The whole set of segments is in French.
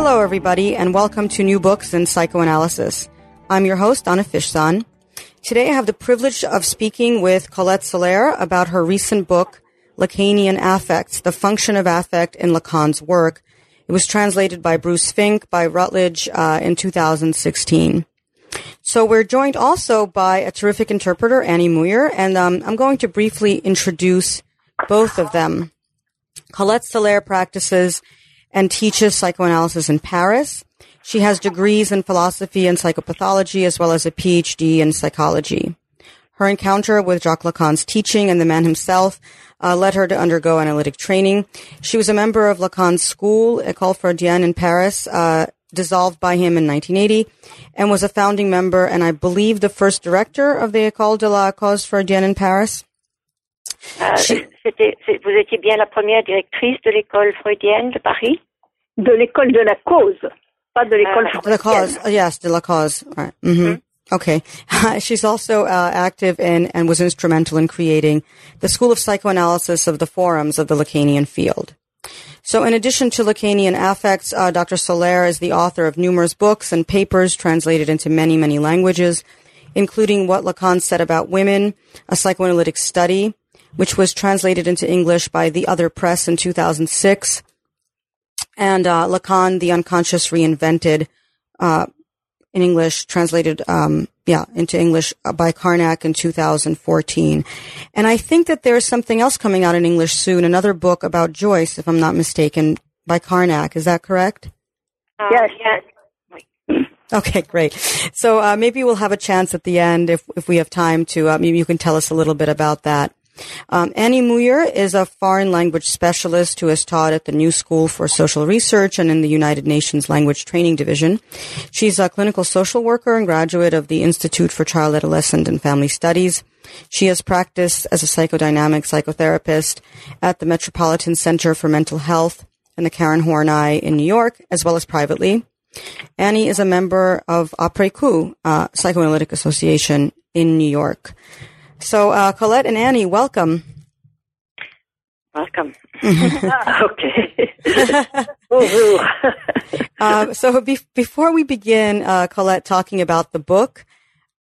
Hello, everybody, and welcome to New Books in Psychoanalysis. I'm your host, Anna Fishzon. Today I have the privilege of speaking with Colette Soler about her recent book, Lacanian Affects, The Function of Affect in Lacan's Work. It was translated by Bruce Fink by Routledge uh, in 2016. So we're joined also by a terrific interpreter, Annie Muir, and um, I'm going to briefly introduce both of them. Colette Soler practices and teaches psychoanalysis in Paris. She has degrees in philosophy and psychopathology as well as a PhD in psychology. Her encounter with Jacques Lacan's teaching and the man himself uh, led her to undergo analytic training. She was a member of Lacan's school, École Freudienne in Paris, uh, dissolved by him in 1980, and was a founding member and I believe the first director of the École de la Cause Freudienne in Paris. Euh, vous étiez bien la première directrice de l'école freudienne de Paris De l'école de la cause, pas de l'école uh, freudienne. De la cause, yes, de la cause. Right. Mm-hmm. Mm-hmm. Okay. She's also uh, active in and was instrumental in creating the School of Psychoanalysis of the Forums of the Lacanian field. So in addition to Lacanian affects, uh, Dr. Soler is the author of numerous books and papers translated into many, many languages, including What Lacan Said About Women, a psychoanalytic study, which was translated into English by the Other Press in 2006, and uh, Lacan, The Unconscious Reinvented, uh, in English, translated, um, yeah, into English uh, by Carnac in 2014. And I think that there's something else coming out in English soon, another book about Joyce, if I'm not mistaken, by Carnac. Is that correct? Uh, yes, yes. Okay, great. So uh, maybe we'll have a chance at the end, if if we have time, to uh, maybe you can tell us a little bit about that. Um, Annie Muir is a foreign language specialist who has taught at the New School for Social Research and in the United Nations Language Training Division. She's a clinical social worker and graduate of the Institute for Child, Adolescent, and Family Studies. She has practiced as a psychodynamic psychotherapist at the Metropolitan Center for Mental Health and the Karen Horney in New York, as well as privately. Annie is a member of Après uh, Psychoanalytic Association in New York. So, uh, Colette and Annie, welcome. Welcome. okay. uh, so, be- before we begin, uh, Colette, talking about the book,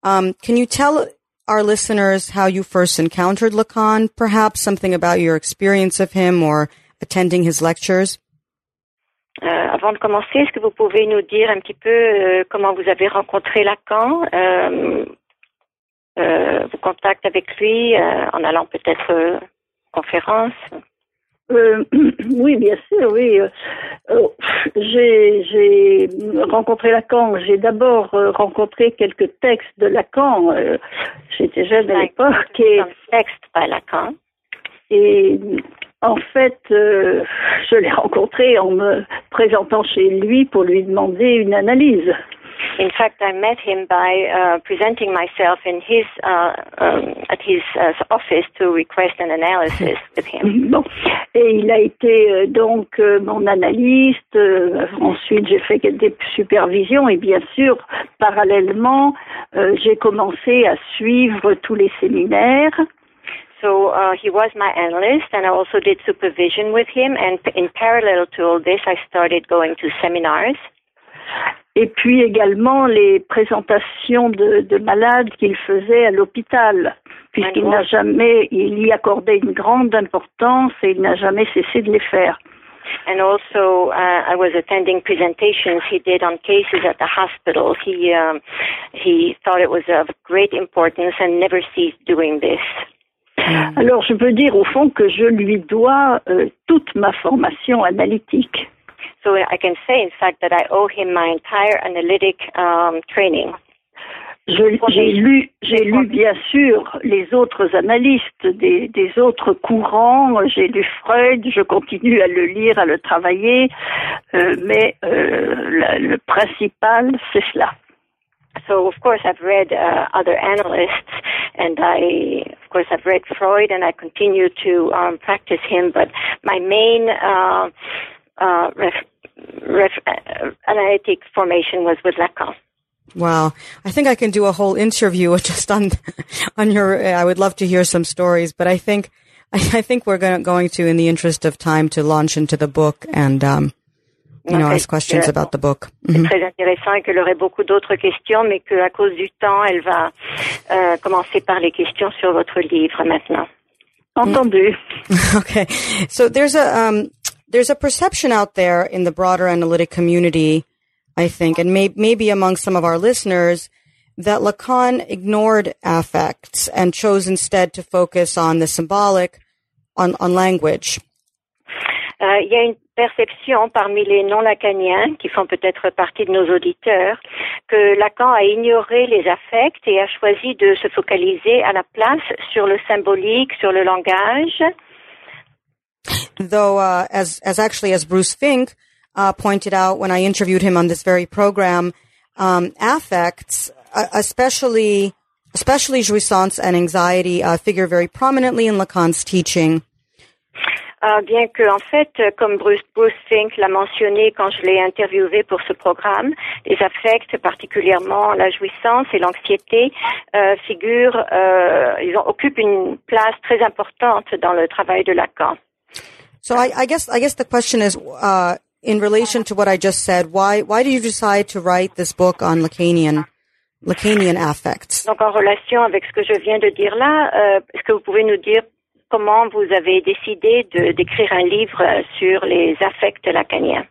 um, can you tell our listeners how you first encountered Lacan? Perhaps something about your experience of him or attending his lectures? Euh, avant de commencer, est-ce que vous pouvez nous dire un petit peu euh, comment vous avez rencontré Lacan euh, euh, vos contacts avec lui euh, en allant peut-être euh, conférence euh, oui, bien sûr, oui. Euh, j'ai rencontré Lacan. J'ai d'abord rencontré quelques textes de Lacan. J'étais jeune à l'époque. Et texte par Lacan. Et en fait, je l'ai rencontré en me présentant chez lui pour lui demander une analyse. In fact, I met him by uh, presenting myself in his uh, um, at his uh, office to request an analysis with him. Bon. Et il a été euh, donc euh, mon analyste. Euh, ensuite, j'ai fait des supervisions et bien sûr, parallèlement, j'ai commencé à suivre tous les séminaires. So uh, he was my analyst, and I also did supervision with him. And in parallel to all this, I started going to seminars. Et puis également les présentations de, de malades qu'il faisait à l'hôpital, puisqu'il n'a jamais, il y accordait une grande importance et il n'a jamais cessé de les faire. And also, uh, I was attending presentations he did on cases at the hospital. He um, he thought it was of great importance and never ceased doing this. Alors, je peux dire au fond que je lui dois euh, toute ma formation analytique. So I can say, in fact, that I owe him my entire analytic um, training. J'ai lu, j'ai lu bien sûr les autres analystes des, des autres courants. J'ai lu Freud, je continue à le lire, à le travailler, euh, mais euh, la, le principal, c'est cela. So of course I've read uh, other analysts, and I of course I've read Freud, and I continue to um, practice him. But my main uh, uh, ref- ref- uh, analytic formation was with Lacan. Wow. I think I can do a whole interview just on, on your, I would love to hear some stories, but I think, I, I think we're going to, going to, in the interest of time, to launch into the book and, um, you know, ask questions about the book. C'est très intéressant et qu'elle aurait beaucoup d'autres questions, mais qu'à cause du temps, elle va euh, commencer par les questions sur votre livre maintenant. Entendu. okay. So there's a um, there's a perception out there in the broader analytic community, I think, and may, maybe among some of our listeners, that Lacan ignored affects and chose instead to focus on the symbolic, on, on language. Euh, il y a une perception parmi les non-lacaniens, qui font peut-être partie de nos auditeurs, que Lacan a ignoré les affects et a choisi de se focaliser à la place sur le symbolique, sur le langage. Though, uh, as, as actually as Bruce Fink uh, pointed out when I interviewed him on this very program, um, affects, uh, especially especially jouissance and anxiety, uh, figure very prominently in Lacan's teaching. Euh, bien que, en fait, comme Bruce, Bruce Fink l'a mentionné quand je l'ai interviewé pour ce programme, les affects, particulièrement la jouissance et l'anxiété, euh, figurent, euh, ils occupent une place très importante dans le travail de Lacan. So I, I guess I guess the question is, uh, in relation to what I just said, why why did you decide to write this book on Lacanian Lacanian affects? Donc, en relation avec ce que je viens de dire là, euh, est-ce que vous pouvez nous dire comment vous avez décidé de d'écrire un livre sur les affects lacaniens?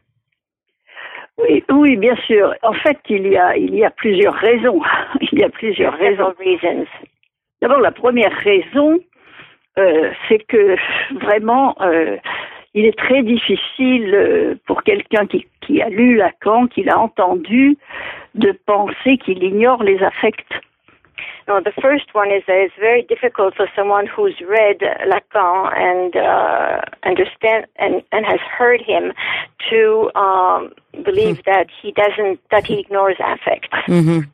Oui, oui, bien sûr. En fait, il y a, il y a plusieurs raisons. Il y a plusieurs raisons. reasons. D'abord, la première raison, euh, c'est que vraiment, euh, il est très difficile euh, pour quelqu'un qui, qui a lu Lacan, qui l'a entendu, de penser qu'il ignore les affects. No, the first one is that it's very difficult for someone who's read Lacan and uh, understand and, and has heard him to um, believe that he doesn't that he ignores affect. Mm-hmm.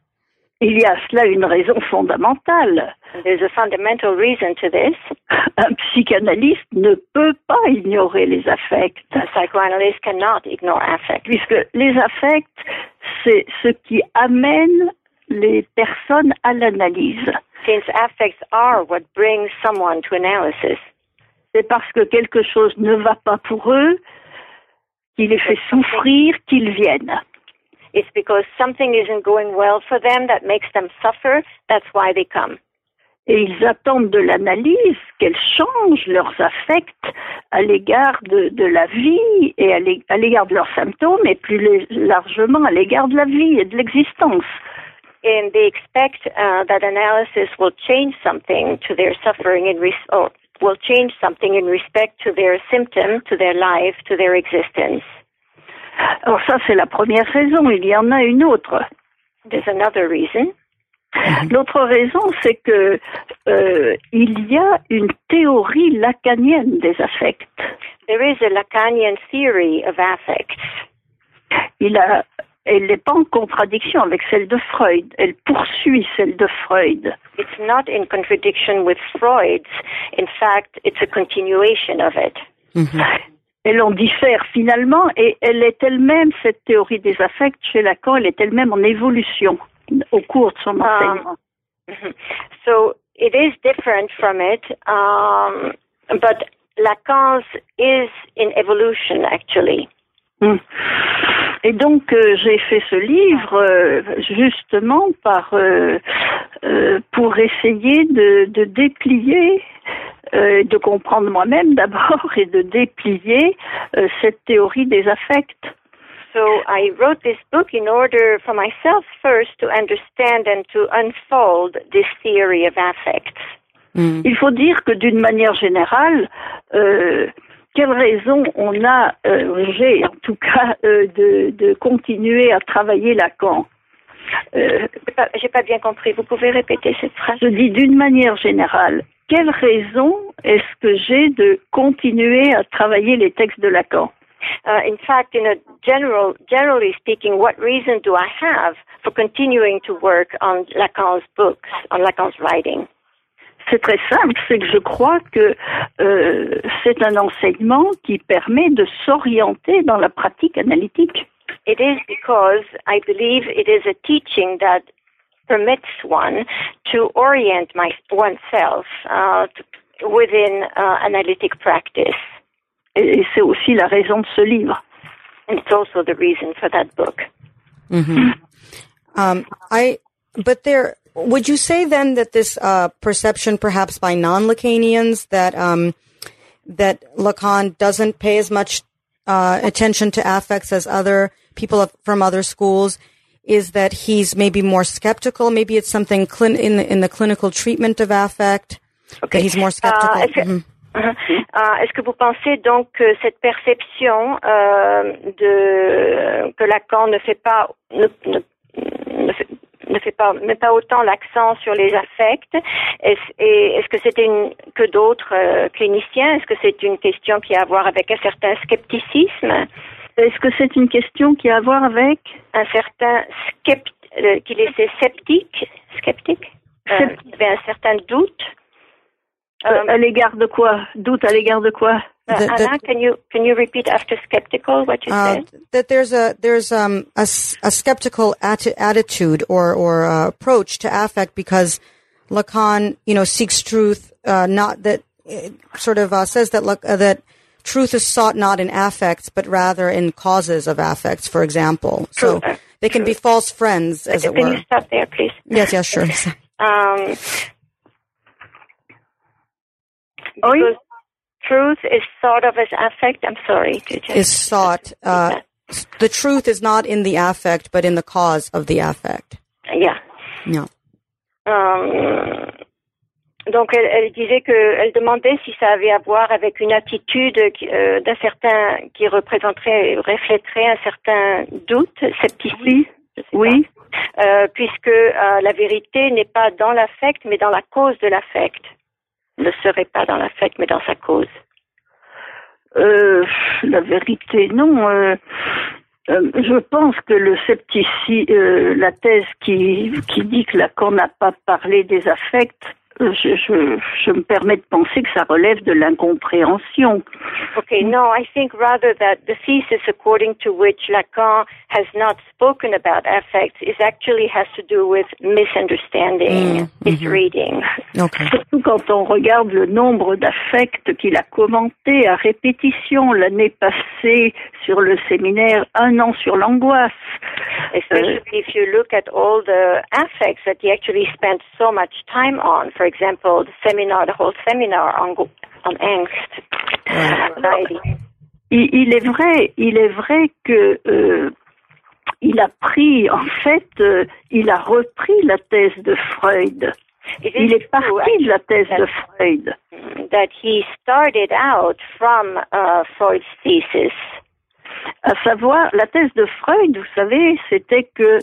Il y a à cela une raison fondamentale. There's a fundamental reason to this. Un psychanalyste ne peut pas ignorer les affects, A psychoanalyst cannot ignore affect puisque les affects, c'est ce qui amène les personnes à l'analyse. since affects are what brings someone to analysis. C'est parce que quelque chose ne va pas pour eux qui les fait souffrir qu'ils viennent. It's because something isn't going well for them that makes them suffer. That's why they come. Et ils attendent de l'analyse qu'elle change leurs affects à l'égard de, de la vie et à l'égard de leurs symptômes et plus largement à l'égard de la vie et de l'existence. and they expect uh, that analysis will change something to their suffering in res- or will change something in respect to their symptom, to their life, to their existence. Alors ça, c'est la première raison. Il y en a une autre. There's another reason. L'autre raison, c'est que euh, il y a une théorie lacanienne des affects. There is a Lacanian theory of affects. Il a, elle n'est pas en contradiction avec celle de Freud. Elle poursuit celle de Freud. It's not in contradiction with Freud's. In fact, it's a continuation of it. Elle en diffère finalement et elle est elle-même, cette théorie des affects chez Lacan, elle est elle-même en évolution au cours de son Ah. enseignement. So it is different from it, um, but Lacan's is in evolution actually. Et donc euh, j'ai fait ce livre euh, justement par euh, euh, pour essayer de, de déplier, euh, de comprendre moi-même d'abord et de déplier euh, cette théorie des affects. So I wrote this book in order for myself first to understand and to unfold this theory of affects. Mm. Il faut dire que d'une manière générale, euh, quelle raison on a, euh, j'ai en tout cas, euh, de, de continuer à travailler Lacan Euh, J'ai pas, j'ai pas bien compris. Vous pouvez répéter cette phrase? Je dis d'une manière générale, quelle raison est-ce que j'ai de continuer à travailler les textes de Lacan Uh, in fact, in a general, generally speaking, what reason do I have for continuing to work on Lacan's books, on Lacan's writing? C'est très simple, c'est que je crois que euh, c'est un enseignement qui permet de s'orienter dans la pratique analytique. It is because I believe it is a teaching that permits one to orient my, oneself uh, within uh, analytic practice. Et, et c'est aussi la raison de ce livre. And it's also the reason for that book. Mm-hmm. Um, I, but there, would you say then that this uh, perception, perhaps by non-Lacanians, that um, that Lacan doesn't pay as much uh, attention to affects as other people from other schools, is that he's maybe more skeptical. Maybe it's something clin- in the in the clinical treatment of affect. Okay, that he's more skeptical. Uh, mm-hmm. Uh, est-ce que vous pensez donc que cette perception euh, de que Lacan ne fait pas ne, ne, ne, fait, ne fait pas met pas autant l'accent sur les affects. Est-ce, que c'était que d'autres euh, cliniciens? Est-ce que c'est une question qui a à voir avec un certain scepticisme? Est-ce que c'est une question qui a à voir avec? Un certain scept, euh, qu'il était sceptique, sceptique, euh, avait un certain doute. Euh, à l'égard de quoi? Doute à l'égard de quoi? Uh, Anna, can you can you repeat after skeptical what you uh, said? That there's a there's um a, a skeptical atti- attitude or or uh, approach to affect because Lacan you know seeks truth uh, not that sort of uh, says that uh, that truth is sought not in affects but rather in causes of affects. For example, so they can be false friends as can it were. Can you stop there, please? Yes, yes, sure. um, Because truth is thought of as affect. I'm sorry. Is sought. Uh, the truth is not in the affect, but in the cause of the affect. Yeah. Yeah. Um, donc elle, elle disait que elle demandait si ça avait à voir avec une attitude euh, d'un certain qui représenterait reflèterait un certain doute, scepticisme. Oui. Euh, puisque euh, la vérité n'est pas dans l'affect mais dans la cause de l'affect ne serait pas dans l'affect, mais dans sa cause euh, La vérité, non. Euh, euh, je pense que le scepticisme, euh, la thèse qui, qui dit que Lacan n'a pas parlé des affects, je, je, je me permets de penser que ça relève de l'incompréhension. Okay, no, I think rather that the thesis according to which Lacan has not spoken about affects is actually has to do with misunderstanding, mm, misreading. Okay. Surtout quand on regarde le nombre d'affects qu'il a commenté à répétition l'année passée sur le séminaire Un an sur l'angoisse. Especially uh, if you look at all the affects that he actually spent so much time on. For example, the seminar, the whole seminar on, on angst, anxiety. Il, il, est vrai, il est vrai que euh, il a pris, en fait, euh, il a repris la thèse de Freud. Il est parti de la thèse de Freud. That he started out from uh, Freud's thesis. À savoir, la thèse de Freud, vous savez, c'était que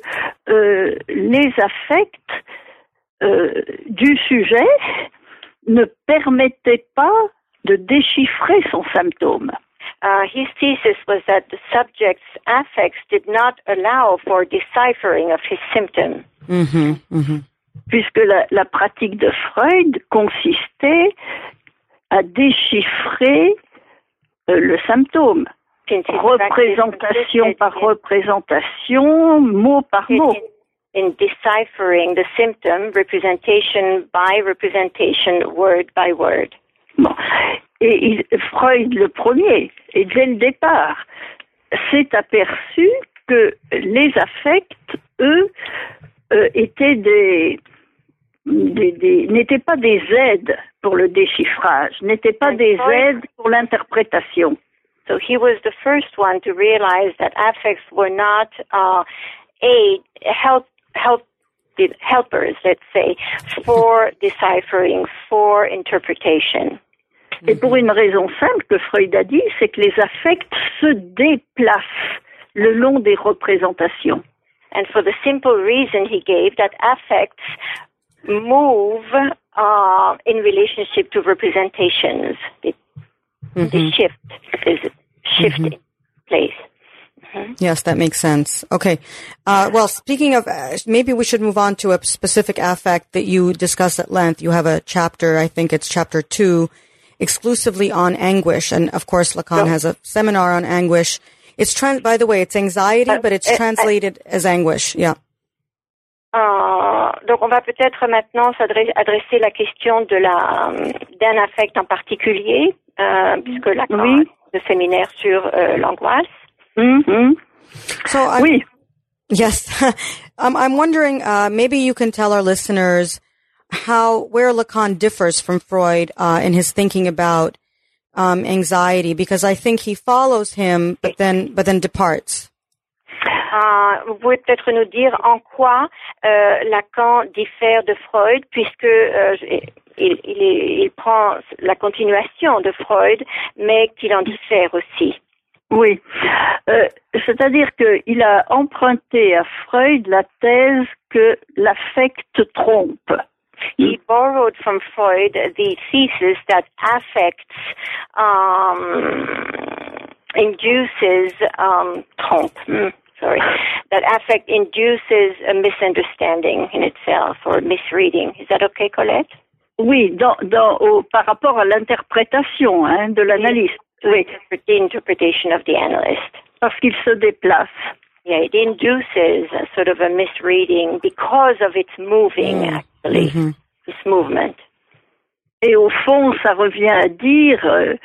euh, les affects euh, du sujet ne permettaient pas de déchiffrer son symptôme. Uh, his thesis was that the subject's affects did not allow for deciphering of his symptom. Mm-hmm, mm-hmm. Puisque la, la, pratique de Freud consistait à déchiffrer euh, le symptôme, représentation par représentation, mot par mot. In deciphering the symptom, representation by representation, word by word. Bon. Et il, Freud, le premier, et dès le départ, s'est aperçu que les affects, eux, euh, étaient des, des, des n'étaient pas des aides pour le déchiffrage, n'étaient pas des aides pour l'interprétation. So he was the first one to realize that affects were not uh, aid, help, help, helpers, let's say, for deciphering, for interpretation. Et pour une raison simple que Freud a dit, c'est que les affects se déplacent le long des représentations. And for the simple reason he gave that affects move uh, in relationship to representations. They, mm-hmm. they shift, is shift mm-hmm. place. Mm-hmm. Yes, that makes sense. Okay. Uh, well, speaking of, uh, maybe we should move on to a specific affect that you discuss at length. You have a chapter, I think it's chapter two, exclusively on anguish. And of course, Lacan has a seminar on anguish. It's trans, by the way, it's anxiety, uh, but it's uh, translated as anguish. Yeah. Uh, donc, on va peut-être maintenant s'adresser la question de la d'un affect en particulier, euh, puisque Lacan oui. le séminaire sur euh, l'angoisse. Mhm. So I'm, Oui. yes, um, I'm wondering. Uh, maybe you can tell our listeners how where Lacan differs from Freud uh, in his thinking about um, anxiety, because I think he follows him, but then but then departs. Euh, vous pouvez peut-être nous dire en quoi euh, Lacan diffère de Freud, puisque euh, il, il, il prend la continuation de Freud, mais qu'il en diffère aussi. Oui. Euh, C'est-à-dire qu'il a emprunté à Freud la thèse que l'affect trompe. He borrowed from Freud the thesis that affects um, induces um, trompe. hmm, sorry, that affect induces a misunderstanding in itself or misreading. Is that okay, Colette? Oui, dans, dans, au- par rapport à l'interprétation hein, de Oui, The interpretation of the analyst. parce qu'il se déplace. Yeah, it induces a sort of a misreading because of its moving, actually, Mhm. this movement. Et au fond, ça revient à dire euh,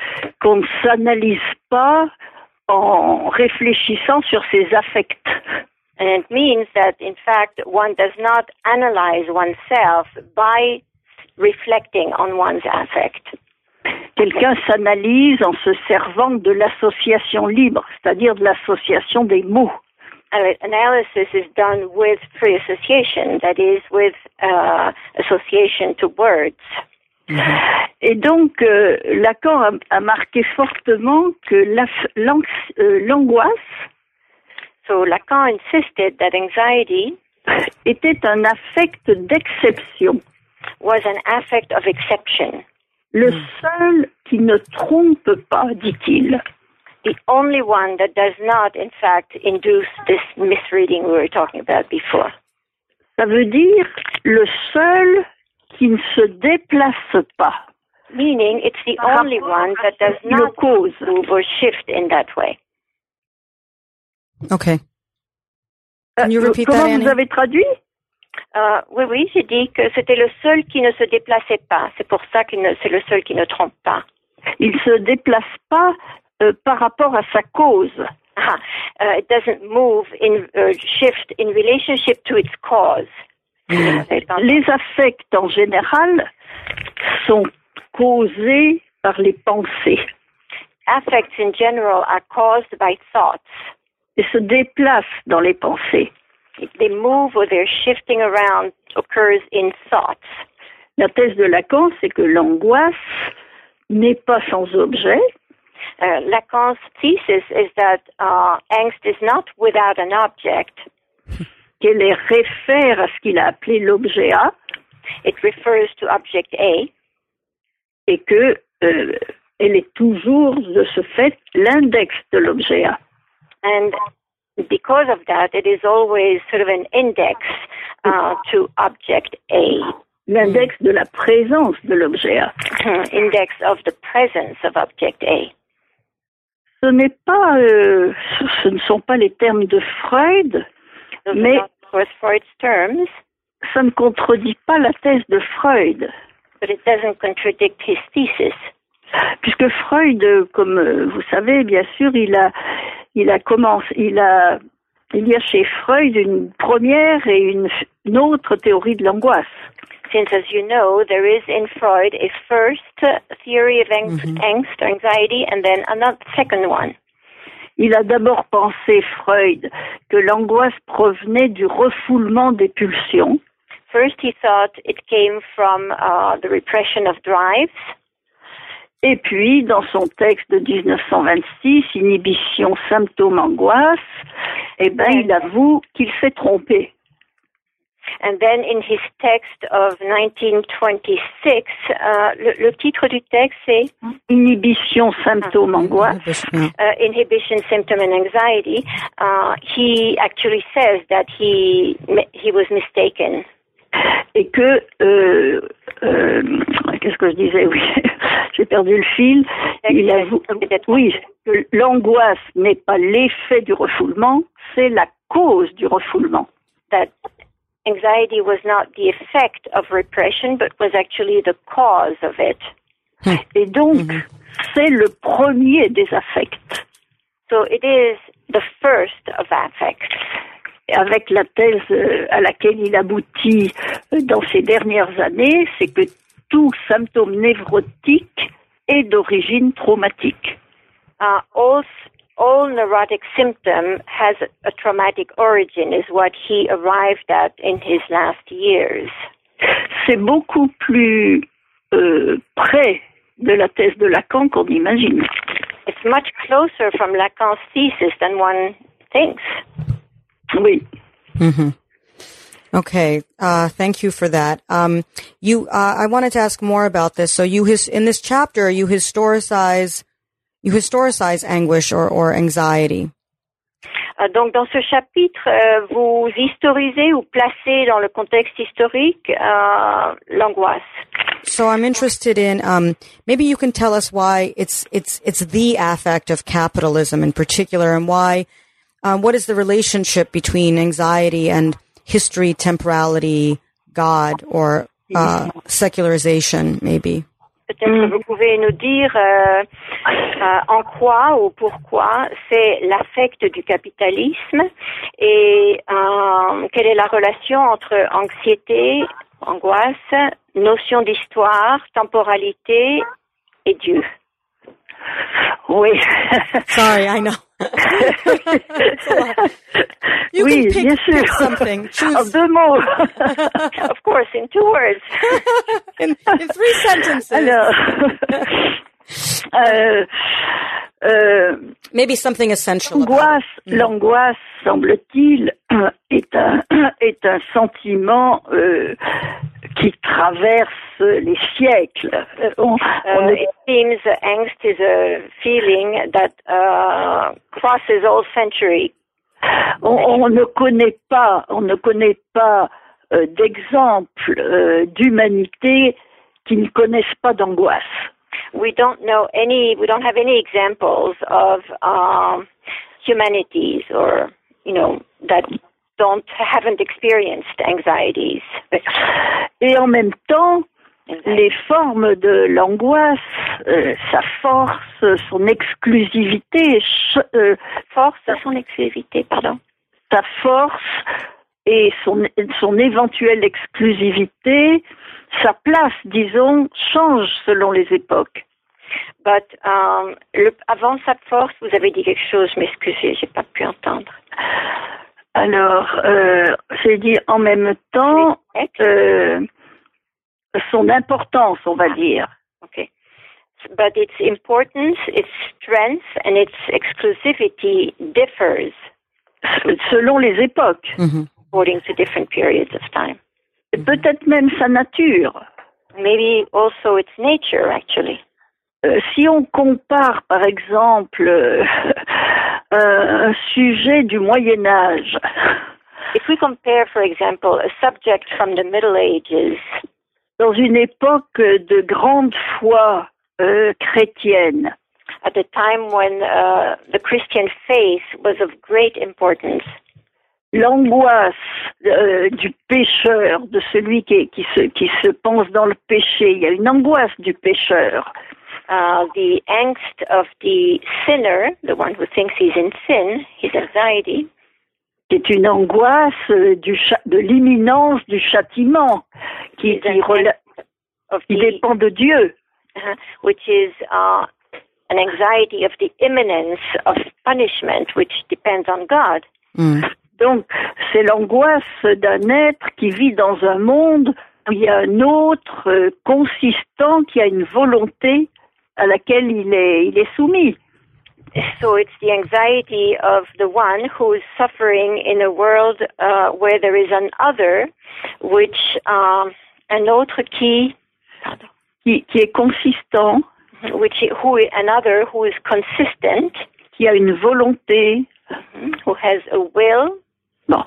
qu'on ne s'analyse pas en réfléchissant sur ses affects. And it means that, in fact, one does not analyze oneself by reflecting on one's affect. Quelqu'un s'analyse en se servant de l'association libre, c'est-à-dire de l'association des mots. Analysis is done with free association, that is, with uh, association to words. Et donc, euh, Lacan a, a marqué fortement que euh, l'angoisse So Lacan insisted that anxiety était un affect d'exception, was an affect of exception, le seul qui ne trompe pas, dit-il. the only one that does not, in fact, induce this misreading we were talking about before. Ça veut dire le seul qui ne se déplace pas, Meaning, it's the Par only one that does ce qui le not cause. move or shift in that way. Okay. Can you Euh, repeat Comment that, Annie? vous avez traduit? Euh, oui, oui, j'ai dit que c'était le seul qui ne se déplaçait pas. C'est pour ça que c'est le seul qui ne trompe pas. Il se déplace pas euh, par rapport à sa cause. Ah, uh, it doesn't move in uh, shift in relationship to its cause. Les affects en général sont causés par les pensées Affects in general are caused by thoughts. et se déplacent dans les pensées. They move or their shifting around occurs in thoughts. La thèse de Lacan, c'est que l'angoisse n'est pas sans objet, Uh, Lacan's thesis is that uh, angst is not without an object. qu'elle est réfère à ce qu'il a appelé l'objet A It refers to object A, et que euh, elle est toujours de ce fait l'index de l'objet A. and because of that, it is always sort of an index uh, to object A, L'index de la présence de l'objet A. index of the presence of object A. Ce n'est pas, euh, ce- ne sont pas les termes de Freud, Those Mais- Freud's terms, ça ne contredit pas la thèse de Freud, but it doesn't contradict his thesis. puisque Freud, euh, comme euh, vous savez, bien sûr, il a, il a commencé, il a, il y a chez Freud une première et une, une autre théorie de l'angoisse. Since, as you know, there is in Freud a first theory of ang- angst or anxiety, and then another second one. Il a d'abord pensé, Freud, que l'angoisse provenait du refoulement des pulsions, First, he thought it came from uh, the repression of drives, et puis, dans son texte de 1926, Inhibition, symptômes, angoisse, eh ben, il avoue qu'il s'est trompé. and then in his text of 1926, uh, le, le titre du texte c'est Inhibition, symptômes, angoisse. Yeah. uh, Inhibition, Symptom, and Anxiety. Uh, he actually says that he he was mistaken. Et que euh, euh, qu'est-ce que je disais oui j'ai perdu le fil. Il avoue oui que l'angoisse n'est pas l'effet du refoulement c'est la cause du refoulement. That anxiety was not the effect of repression, but was actually the cause of it. et donc c'est le premier des affects. So it is the first of affects. Avec la thèse euh, à laquelle il aboutit euh, dans ces dernières années, c'est que tout symptôme névrotique est d'origine traumatique. Uh, all, all neurotic symptom has a traumatic origin, is what he arrived at in his last years. C'est beaucoup plus euh, près de la thèse de Lacan qu'on imagine. It's much closer from Lacan's thesis than one thinks. Oui. hmm Okay. Uh, thank you for that. Um, you, uh, I wanted to ask more about this. So you, his, in this chapter, you historicize, you historicize anguish or, or anxiety. Euh, donc dans ce chapitre, euh, vous historisez ou placez dans le contexte historique euh, l'angoisse. So I'm interested in, um, maybe you can tell us why it's, it's, it's the affect of capitalism in particular and why, um, what is the relationship between anxiety and history, temporality, God, or, uh, secularization, maybe? Peut-être que vous pouvez nous dire euh, euh, en quoi ou pourquoi c'est l'affect du capitalisme et euh, quelle est la relation entre anxiété, angoisse, notion d'histoire, temporalité et Dieu. Oui. Sorry, I know. You oui, can pick, pick something. En Choose deux mots. Of course, in two words. in, in three sentences. Alors, euh, euh, Maybe something essential. l'angoisse, it. Mm. l'angoisse, semble-t-il, est un est un sentiment euh, qui traverse les siècles. Euh, On, on Uh, ne it seems angst is a feeling that uh, crosses all century. on, on ne connaît pas, on ne connaît pas euh, d'exemple euh, d'humanité qui ne connaissent pas d'angoisse. We don't know any. We don't have any examples of um, humanities or you know that don't haven't experienced anxieties. Et en même temps, les formes de l'angoisse, euh, sa force, son exclusivité, euh, Force son exclusivité, pardon. sa force et son, son éventuelle exclusivité, sa place, disons, change selon les époques. But um, le, avant sa force, vous avez dit quelque chose, mais excusez, j'ai pas pu entendre. Alors, euh, j'ai dit en même temps euh, son importance, on va dire. Okay. But its importance, its strength, and its exclusivity differs selon les époques, Mhm. according to different periods of time. Et peut-être même sa nature. Maybe also its nature, actually. Euh, si on compare, par exemple, euh, un sujet du Moyen Âge If we compare, for example, a subject from the Middle Ages dans une époque de grande foi euh, chrétienne, at the time when uh, the Christian faith was of great importance, l'angoisse euh, du pécheur, de celui qui, qui, se, qui se pense dans le péché, il y a une angoisse du pécheur. uh, the angst of the sinner, the one who thinks he's in sin, his anxiety, qui est une angoisse euh, du de l'imminence du châtiment qui, is qui, qui the, dépend de Dieu. uh, which is uh, an anxiety of the imminence of punishment, which depends on God. Mm. Donc, c'est l'angoisse d'un être qui vit dans un monde où il y a un autre euh, consistant qui a une volonté à laquelle il est, il est soumis. So it's the anxiety of the one who is suffering in a world uh, where there is an other, which um, an autre qui, Qui, qui est consistant, which who another who is consistent, qui a une volonté. who has a will. Bon,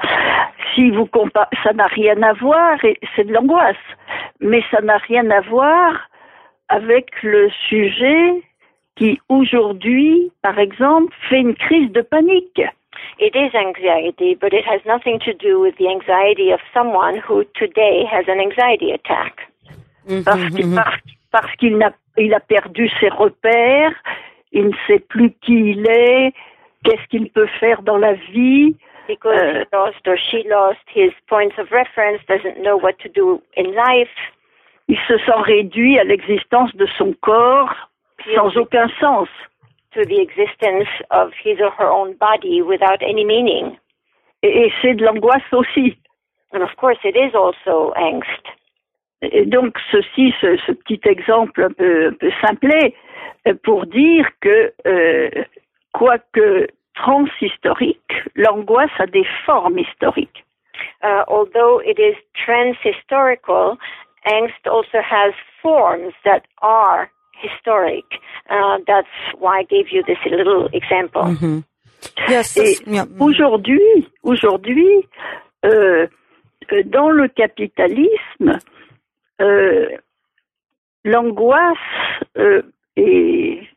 si vous comparez, ça n'a rien à voir, et c'est de l'angoisse, mais ça n'a rien à voir avec le sujet qui aujourd'hui, par exemple, fait une crise de panique. It is anxiety, but it has nothing to do with the anxiety of someone who today has an anxiety attack. parce Mhm, que- mhm. parce, parce qu'il il a perdu ses repères, il ne sait plus qui il est, qu'est-ce qu'il peut faire dans la vie. Because Uh, he lost or she lost his points of reference, doesn't know what to do in life. Il se sent réduit à l'existence de son corps sans aucun sens. to the existence of his or her own body without any meaning. Et, et c'est de l'angoisse aussi. And of course, it is also angst. Et donc ceci, ce, ce petit exemple un peu, un peu simplet, euh, pour dire que, euh, quoique transhistorique, l'angoisse a des formes historiques. Uh, although it is transhistorical, angst also has forms that are historic. Uh, that's why I gave you this little example. Mhm. Yes. Yeah, mm. aujourd'hui, aujourd'hui, euh, euh, dans le capitalisme, euh, l'angoisse euh, est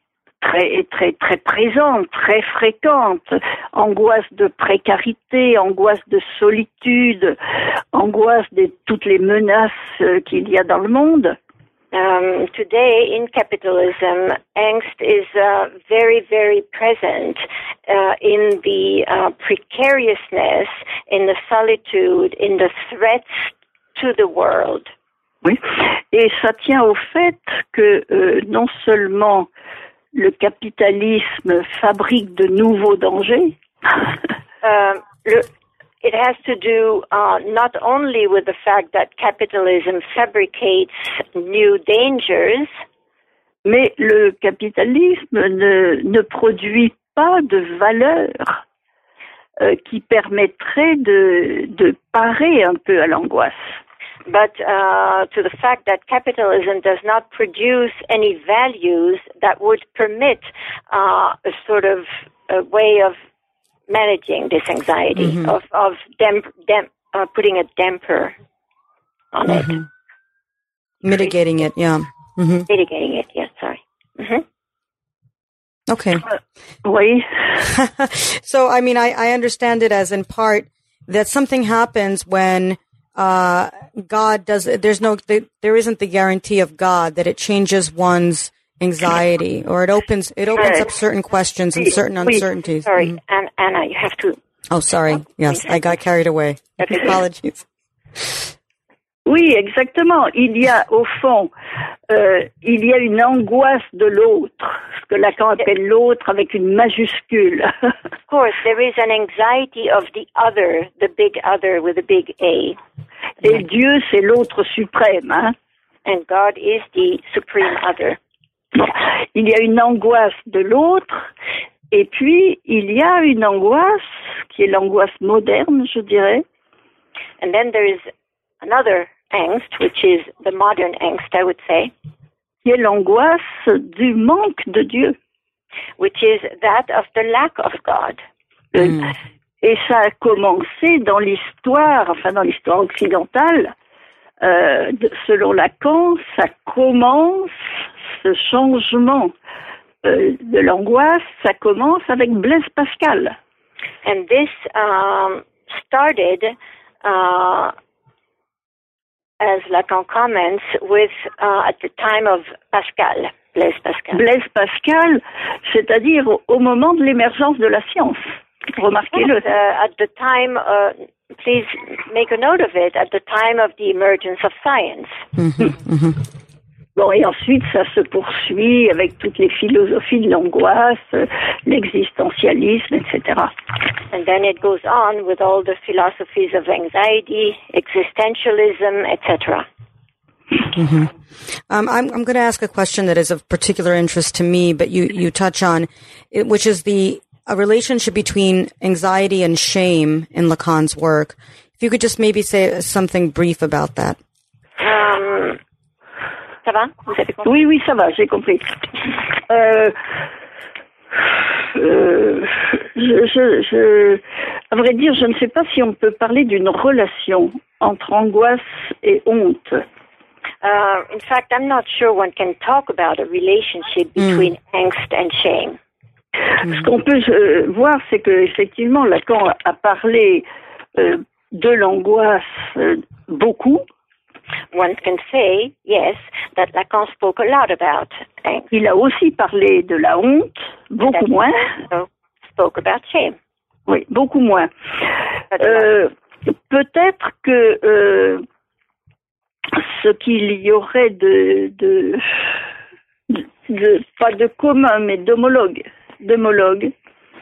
très, très, très présente, très fréquente. Angoisse de précarité, angoisse de solitude, angoisse de toutes les menaces euh, qu'il y a dans le monde. Um, today in capitalism, angst is uh, very, very present uh, in the uh, precariousness, in the solitude, in the threats to the world. Oui. Et ça tient au fait que euh, non seulement le capitalisme fabrique de nouveaux dangers, Um, le- it has to do uh, not only with the fact that capitalism fabricates new dangers, mais le capitalisme ne, ne produit pas de valeur euh, qui permettrait de, de parer un peu à l'angoisse. But uh, to the fact that capitalism does not produce any values that would permit uh, a sort of a way of managing this anxiety, of, of damp, damp, uh, putting a damper on it, mitigating it. Yeah. hmm mitigating it. Yes, sorry. hmm Okay. Oui, so, I mean, I, I understand it as in part that something happens when uh, God does. There's no. There isn't the guarantee of God that it changes one's anxiety or it opens. It opens up certain questions and certain uncertainties. Sorry, Mhm. An- Anna, you have to. Oh, sorry. Yes, I got carried away. Apologies. Oui, exactement. Il y a au fond, euh, il y a une angoisse de l'autre, ce que Lacan appelle l'autre avec une majuscule. Of course, there is an anxiety of the other, the big other with a big A. Et Dieu, c'est l'autre suprême. Hein? And God is the supreme other. Il y a une angoisse de l'autre, et puis il y a une angoisse qui est l'angoisse moderne, je dirais, And then there is another angst, which is the modern angst, I would say, qui est l'angoisse du manque de Dieu. which is that of the lack of God. Euh, Et ça a commencé dans l'histoire, enfin dans l'histoire occidentale, euh, selon Lacan, ça commence, ce changement euh, de l'angoisse, ça commence avec Blaise Pascal. And this um, started, uh, as Lacan comments, with uh, at the time of Pascal, Blaise Pascal. Blaise Pascal, c'est-à-dire au, au moment de l'émergence de la science. Remarquez-le. Uh, at the time, uh, please make a note of it, at the time of the emergence of science. Bon, et ensuite, ça se poursuit avec toutes les philosophies de l'angoisse, l'existentialisme, etc. And then it goes on with all the philosophies of anxiety, existentialism, etc. Um, I'm, I'm going to ask a question that is of particular interest to me, but you, you touch on it, which is the a relationship between anxiety and shame in Lacan's work. If you could just maybe say something brief about that. Um, ça va Vous avez compris Oui, oui, ça va, j'ai compris. Euh, euh, je, je, je, à vrai dire, je ne sais pas si on peut parler d'une relation entre angoisse et honte. Uh, in fact, I'm not sure one can talk about a relationship between angst and shame. Ce qu'on peut euh, voir, c'est que effectivement, Lacan a parlé euh, de l'angoisse beaucoup. One can say, yes, that Lacan spoke a lot about angst. Il a aussi parlé de la honte, beaucoup moins. Spoke about shame. Oui, beaucoup moins. Euh, Peut-être que euh, ce qu'il y aurait de, de, de, de- pas de commun, mais d'homologue, d'homologue,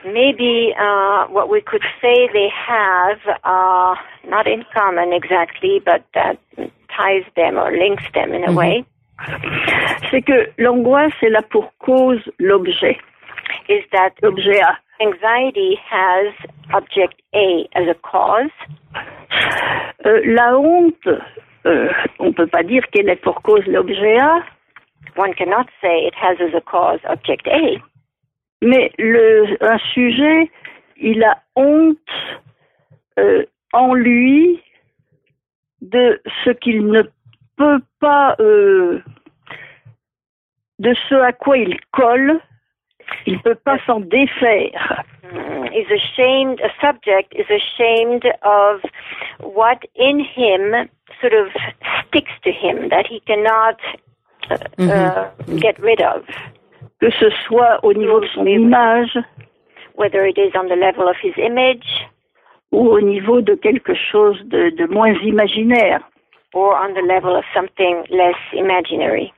Maybe uh, what we could say they have, uh, not in common exactly, but that ties them or links them in a way, c'est que l'angoisse est là pour cause l'objet, is that l'objet A. anxiety has object A as a cause. Euh, la honte, euh, on peut pas dire qu'elle est pour cause l'objet A, One cannot say it has as a cause object A. mais le, un sujet, il a honte euh, en lui de ce qu'il ne peut pas, euh, de ce à quoi il colle, il ne peut pas s'en défaire. Mm, Is ashamed, a subject is ashamed of what in him sort of sticks to him that he cannot uh, uh, get rid of, Que ce soit au niveau de son image. whether it is on the level of his image ou au niveau de quelque chose de, de moins imaginaire. or on the level of something less imaginary.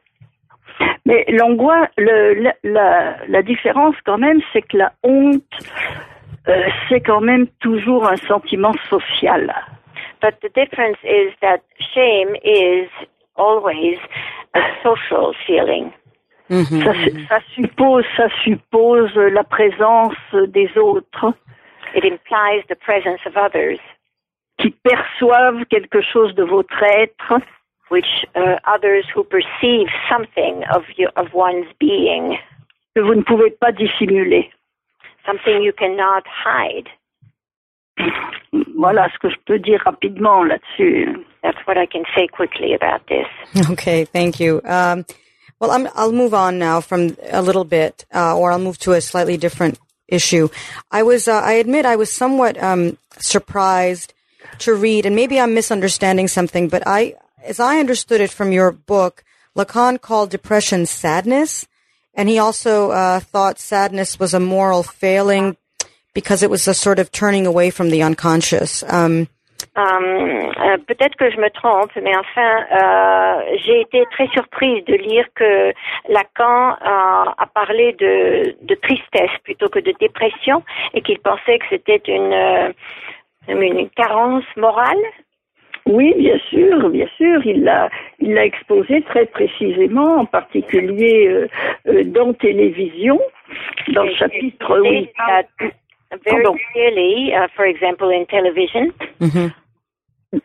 Mais l'angoisse, le, la, la, la différence quand même, c'est que la honte, euh, c'est quand même toujours un sentiment social. But the difference is that shame is always a social feeling. Mhm. Ça, su- ça suppose, ça suppose la présence des autres It implies the presence of others, qui perçoivent quelque chose de votre être which uh, others who perceive something of you, of one's being, que vous ne pouvez pas dissimuler. something you cannot hide. Voilà ce que je peux dire rapidement là-dessus. That's what I can say quickly about this. Okay, thank you. Um, well, I'm, I'll move on now from a little bit, uh, or I'll move to a slightly different issue. I was, uh, I admit, I was somewhat um, surprised to read, and maybe I'm misunderstanding something, but I, as I understood it from your book, Lacan called depression sadness, and he also uh, thought sadness was a moral failing because it was a sort of turning away from the unconscious. Um, Euh, euh, Peut-être que je me trompe, mais enfin, euh, j'ai été très surprise de lire que Lacan euh, a parlé de, de tristesse plutôt que de dépression et qu'il pensait que c'était une, une carence morale. Oui, bien sûr, bien sûr, il l'a, il l'a exposé très précisément, en particulier euh, euh, dans Télévision, dans le chapitre où il parle, Very Pardon. clearly, uh, for example, in television, mhm.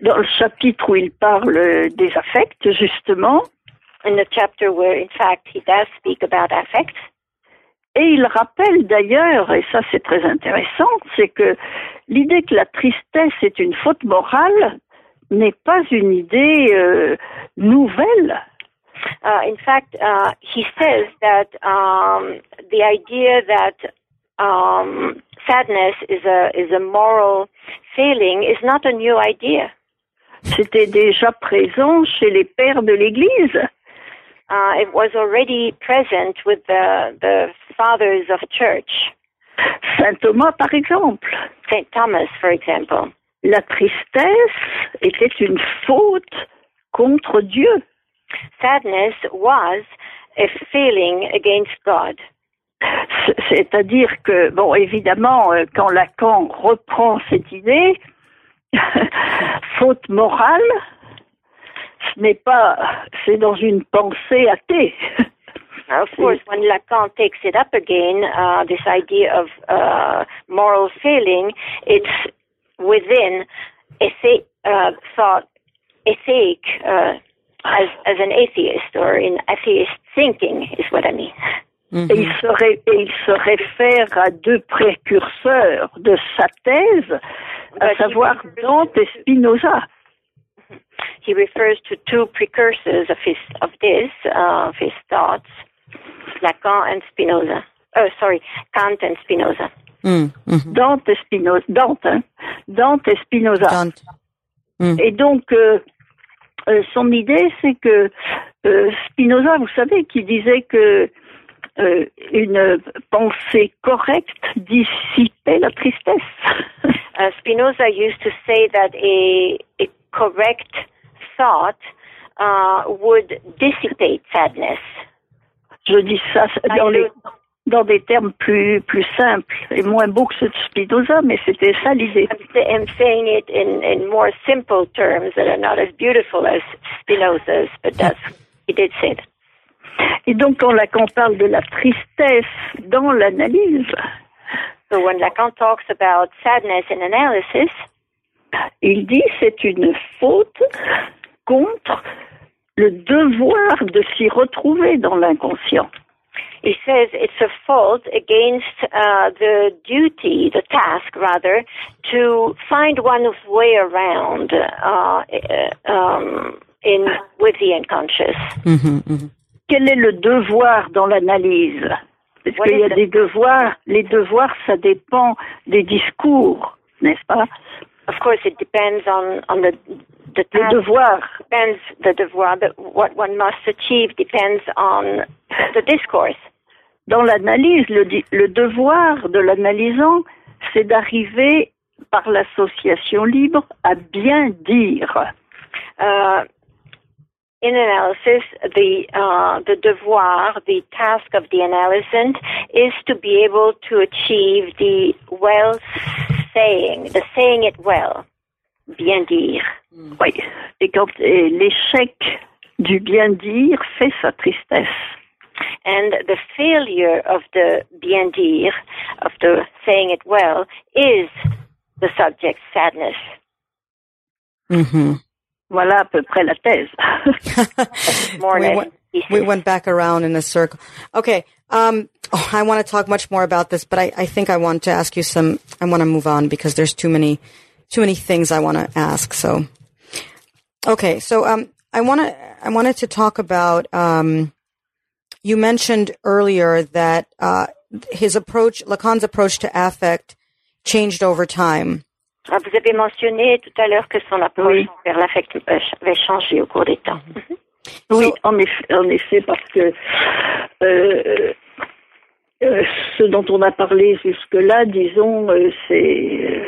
dans le chapitre où il parle des affects, justement, in the chapter where, in fact, he does speak about affect. et il rappelle d'ailleurs, et ça c'est très intéressant, c'est que l'idée que la tristesse est une faute morale n'est pas une idée euh, nouvelle. Uh, in fact, uh, he says that um, the idea that um, sadness is a is a moral feeling is not a new idea. C'était déjà présent chez les pères de l'Église. Uh, it was already present with the the fathers of church, Saint Thomas, par exemple. Saint Thomas, for example. La tristesse était une faute contre Dieu. Sadness was a feeling against God. C'est-à-dire que, bon, évidemment, euh, quand Lacan reprend cette idée, faute morale, ce n'est pas, c'est dans une pensée athée. Of course, when Lacan takes it up again, uh, this idea of uh, moral failing, it's within essay, uh, thought, ethaic, uh, as, as an atheist or in atheist thinking is what I mean. Mhm. Et il, se ré- et il se réfère à deux précurseurs de sa thèse, à But he savoir refers Dante et Spinoza. He refers to two precursors of his of this uh, of his thoughts, Lacan and Spinoza. Oh, sorry, Kant and Spinoza. Mm, mhm. Dante et Spinoza. Dante, hein. Dante et Spinoza. Dante. Et donc, euh, euh, son idée, c'est que euh, Spinoza, vous savez, qui disait que euh, une pensée correcte dissipait la tristesse. Uh, Spinoza used to say that a, a correct thought uh, would dissipate sadness. Je dis ça dans, les, dans des termes plus, plus simples et moins beaux que ceux de Spinoza, mais c'était ça l'idée. I'm, sa- I'm saying it in, in more simple terms that are not as beautiful as Spinoza's, but that's he did say that. Et donc, quand Lacan parle de la tristesse dans l'analyse, So when Lacan talks about sadness in analysis, il dit c'est une faute contre le devoir de s'y retrouver dans l'inconscient. he says it's a fault against uh, the duty, the task rather, to find one's way around uh, uh, um, in with the unconscious. Mhm, mhm. Quel est le devoir dans l'analyse? Parce qu'il y a des devoirs, les devoirs, ça dépend des discours, n'est-ce pas? Of course, it depends on on the the task. devoirs, Depends the devoir, but what one must achieve depends on the discourse. dans l'analyse, le, devoir de l'analysant, c'est d'arriver par l'association libre à bien dire. uh, in analysis, the uh, the devoir, the task of the analyst is to be able to achieve the well saying, the saying it well, bien dire. Oui. Et quand et l'échec du bien dire fait sa tristesse. And the failure of the bien dire, of the saying it well, is the subject's sadness. Mhm. Voilà à peu près la thèse. Or we, went, we went back around in a circle. Okay. Um, oh, I want to talk much more about this, but I, I think I want to ask you some. I want to move on because there's too many, too many things I want to ask. So, okay. So, um, I want to. I wanted to talk about. Um, you mentioned earlier that uh, his approach, Lacan's approach to affect, changed over time. Ah, Vous avez mentionné tout à l'heure que son approche Oui. vers l'affect euh, avait changé au cours des temps. Oui, en effet, en effet parce que euh, euh, ce dont on a parlé jusque-là, disons, euh, c'est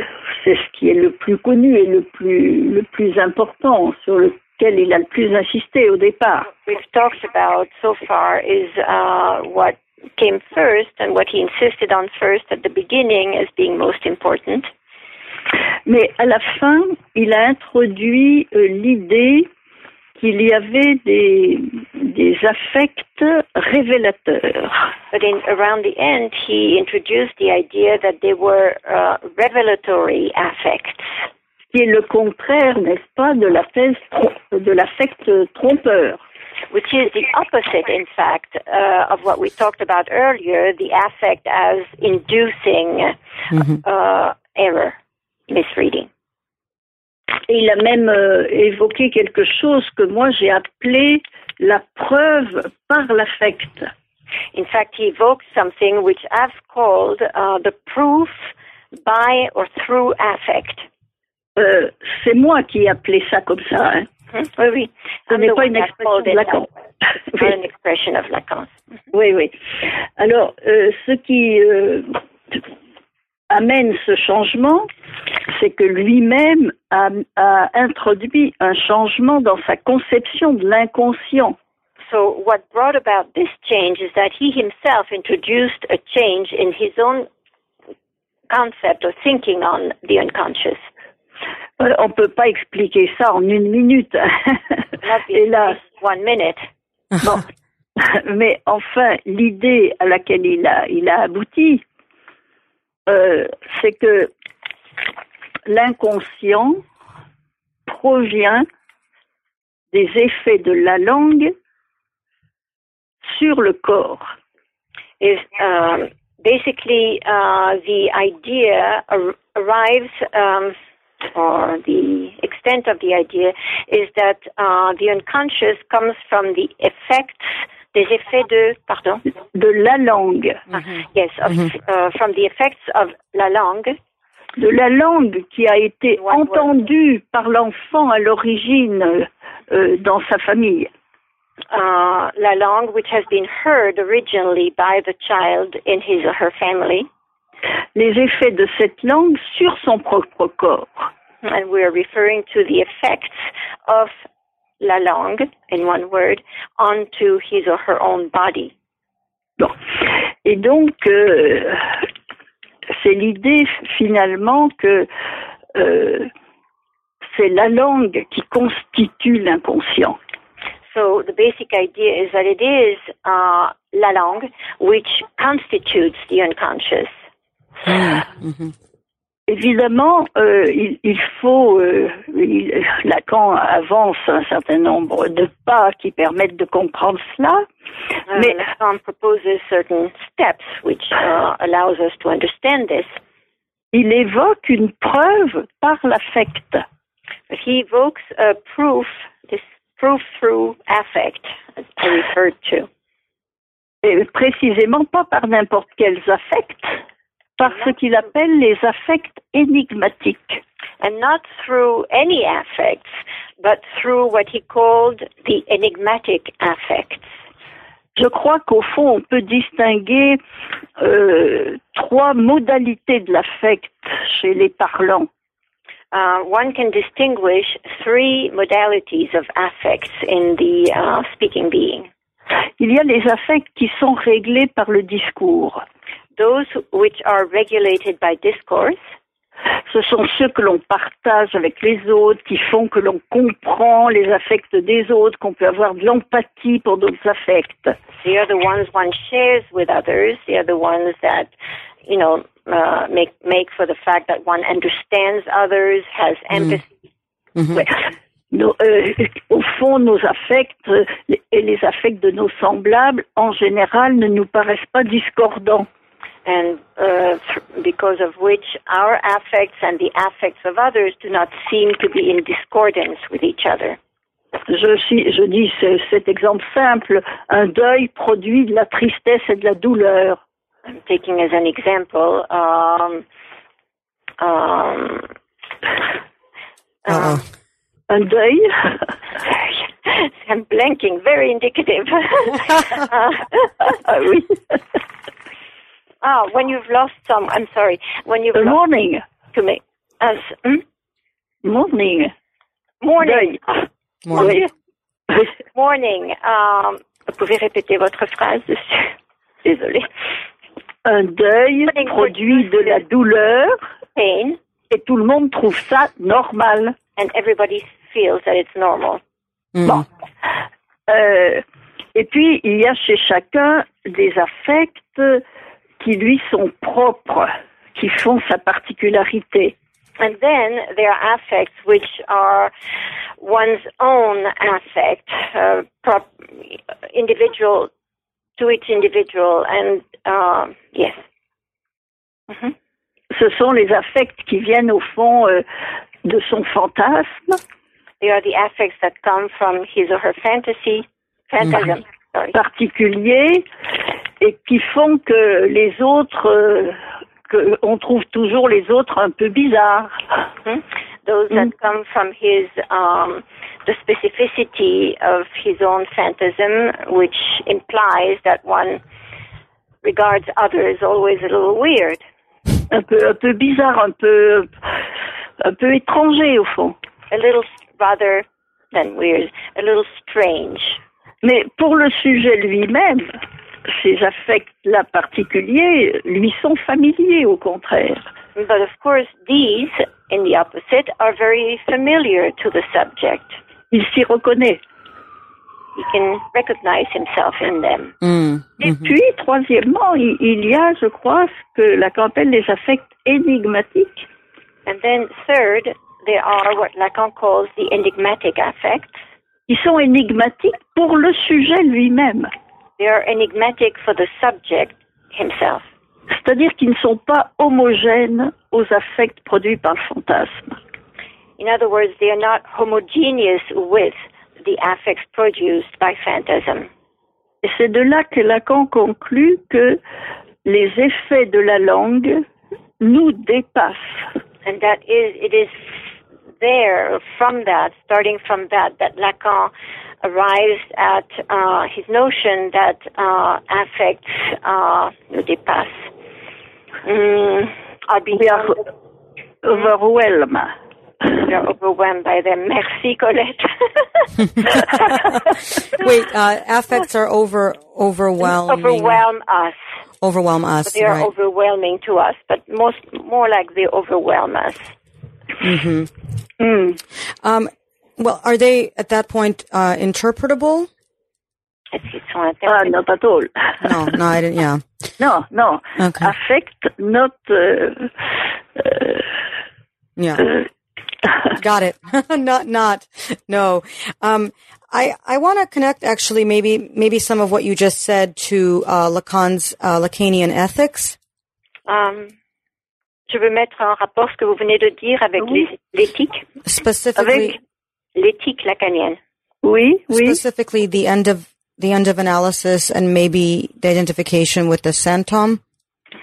c'est ce qui est le plus connu et le plus le plus important sur lequel il a le plus insisté au départ. we've talked about so far is uh, what came first and what he insisted on first at the beginning as being most important. Mais à la fin, il a introduit euh, l'idée qu'il y avait des, des affects révélateurs. But in, around the end, he introduced the idea that they were uh, revelatory affects, qui est le contraire, n'est-ce pas, de la thèse trom- de l'affect trompeur. which is the opposite, in fact, uh, of what we talked about earlier, the affect as inducing uh, error, misreading. Et il a même euh, évoqué quelque chose que moi j'ai appelé la preuve par l'affect. In fact, he evoked something which I've called uh, the proof by or through affect. Euh, c'est moi qui ai appelé ça comme ça. Hein. Hmm? Oui, oui. Ce n'est pas une expression de Lacan. not an expression of Lacan. Oui, oui. Alors, euh, ce qui euh, amène ce changement, c'est que lui-même a, a introduit un changement dans sa conception de l'inconscient. So what brought about this change is that he himself introduced a change in his own concept or thinking on the unconscious. Euh, on peut pas expliquer ça en une minute. Just one minute. Bon. Mais enfin, l'idée à laquelle il a, il a abouti, euh, c'est que l'inconscient provient des effets de la langue sur le corps. Um, basically uh, the idea ar- arrives, um, or the extent of the idea is that uh, the unconscious comes from the effects, des effets de, pardon, De la langue. yes, of, uh, from the effects of la langue, De la langue qui a été One word. entendue par l'enfant à l'origine euh, dans sa famille. uh, la langue which has been heard originally by the child in his or her family. Les effets de cette langue sur son propre corps. And we're referring to the effects of la langue, in one word, onto his or her own body. Bon. Et donc, euh, c'est l'idée finalement que euh, c'est la langue qui constitue l'inconscient. So the basic idea is that it is uh, la langue which constitutes the unconscious. Mhm. Évidemment, euh, il, il faut, euh, il- Lacan avance un certain nombre de pas qui permettent de comprendre cela, Uh, Mais- Lacan proposes certain steps which uh, allows us to understand this. il évoque une preuve par l'affect. He evokes a proof, this proof through affect, as I referred to. Et précisément pas par n'importe quels affects, par ce qu'il appelle les affects énigmatiques. And not through any affects, but through what he called the enigmatic affects. Je crois qu'au fond, on peut distinguer euh, trois modalités de l'affect chez les parlants. Uh, one can distinguish three modalities of affects in the uh, speaking being. Il y a les affects qui sont réglés par le discours. Those which are regulated by discourse, Ce sont ceux que l'on partage avec les autres, qui font que l'on comprend les affects des autres, qu'on peut avoir de l'empathie pour d'autres affects. they are the ones one shares with others. They are the ones that, you know, uh, make make for the fact that one understands others, has empathy. Mhm. Ouais. Nos- euh, au fond, nos affects et les affects de nos semblables, en général, ne nous paraissent pas discordants. And uh, because of which our affects and the affects of others do not seem to be in discordance with each other. Je, je dis ce- cet exemple simple, un deuil produit de la tristesse et de la douleur. I'm taking as an example. Um, um, Uh-oh. Un deuil, I'm blanking. Very indicative. uh, ah oui, ah, when you've lost some. I'm sorry. When you've un lost morning, to me. As, hmm? morning, Morning. deuil. Dieu. Morning. Um, vous pouvez répéter votre phrase dessus. Désolée. Un deuil Morning produit de la douleur Pain, et tout le monde trouve ça normal. and everybody feels that it's normal. Mhm. Bon. Euh, et puis, il y a chez chacun des affects qui lui sont propres, qui font sa particularité. And then there are affects which are one's own affect, uh, prop- individual to each individual, and uh, yes. Mhm. Ce sont les affects qui viennent au fond euh, de son fantasme They are the affects that come from his or her fantasy, phantasm. Sorry. particulier et qui font que les autres, euh, que on trouve toujours les autres un peu bizarres. Mhm. Those that come from his um, the specificity of his own phantasm, which implies that one regards others always a little weird. un peu un peu bizarre, un peu un peu étranger au fond. a little rather than weird, a little strange. Mais pour le sujet lui-même, ces affects-là particuliers lui sont familiers au contraire. But of course, these, in the opposite, are very familiar to the subject. Il s'y reconnaît. He can recognize himself in them. Mhm. Et Mhm. puis, troisièmement, il, il y a, je crois, ce que Lacan appelle les affects énigmatiques. And then, third, there are what Lacan calls the enigmatic affects. Ils sont énigmatiques pour le sujet lui-même. They are enigmatic for the subject himself. C'est-à-dire qu'ils ne sont pas homogènes aux affects produits par le fantasme. In other words, they are not homogeneous with the affects produced by phantasm. Et c'est de là que Lacan conclut que les effets de la langue nous dépassent. And that is, it is there from that, starting from that, that Lacan arrives at uh, his notion that uh, affects uh, nous dépassent. Mm, are We are overwhelmed. we are overwhelmed by them. Merci, Colette. Wait, uh, affects are over overwhelming. Overwhelm us. Overwhelm us. They are right. overwhelming to us, but most more like they overwhelm us. Hmm. Um, well, are they at that point uh, interpretable? Est-ce qu'ils sont Ah, interprétés? not at all. No, no, I didn't. Yeah. No, no. Okay. Affect, not. Uh, uh, Yeah. Got it. not, not, no. Um, I, I want to connect actually maybe, maybe some of what you just said to, uh, Lacan's, uh, Lacanian ethics. Um, je veux mettre en rapport ce que vous venez de dire avec Oui. les- l'éthique, Specifically, Avec- l'éthique lacanienne. oui, oui. specifically the end of, the end of analysis and maybe the identification with the symptom.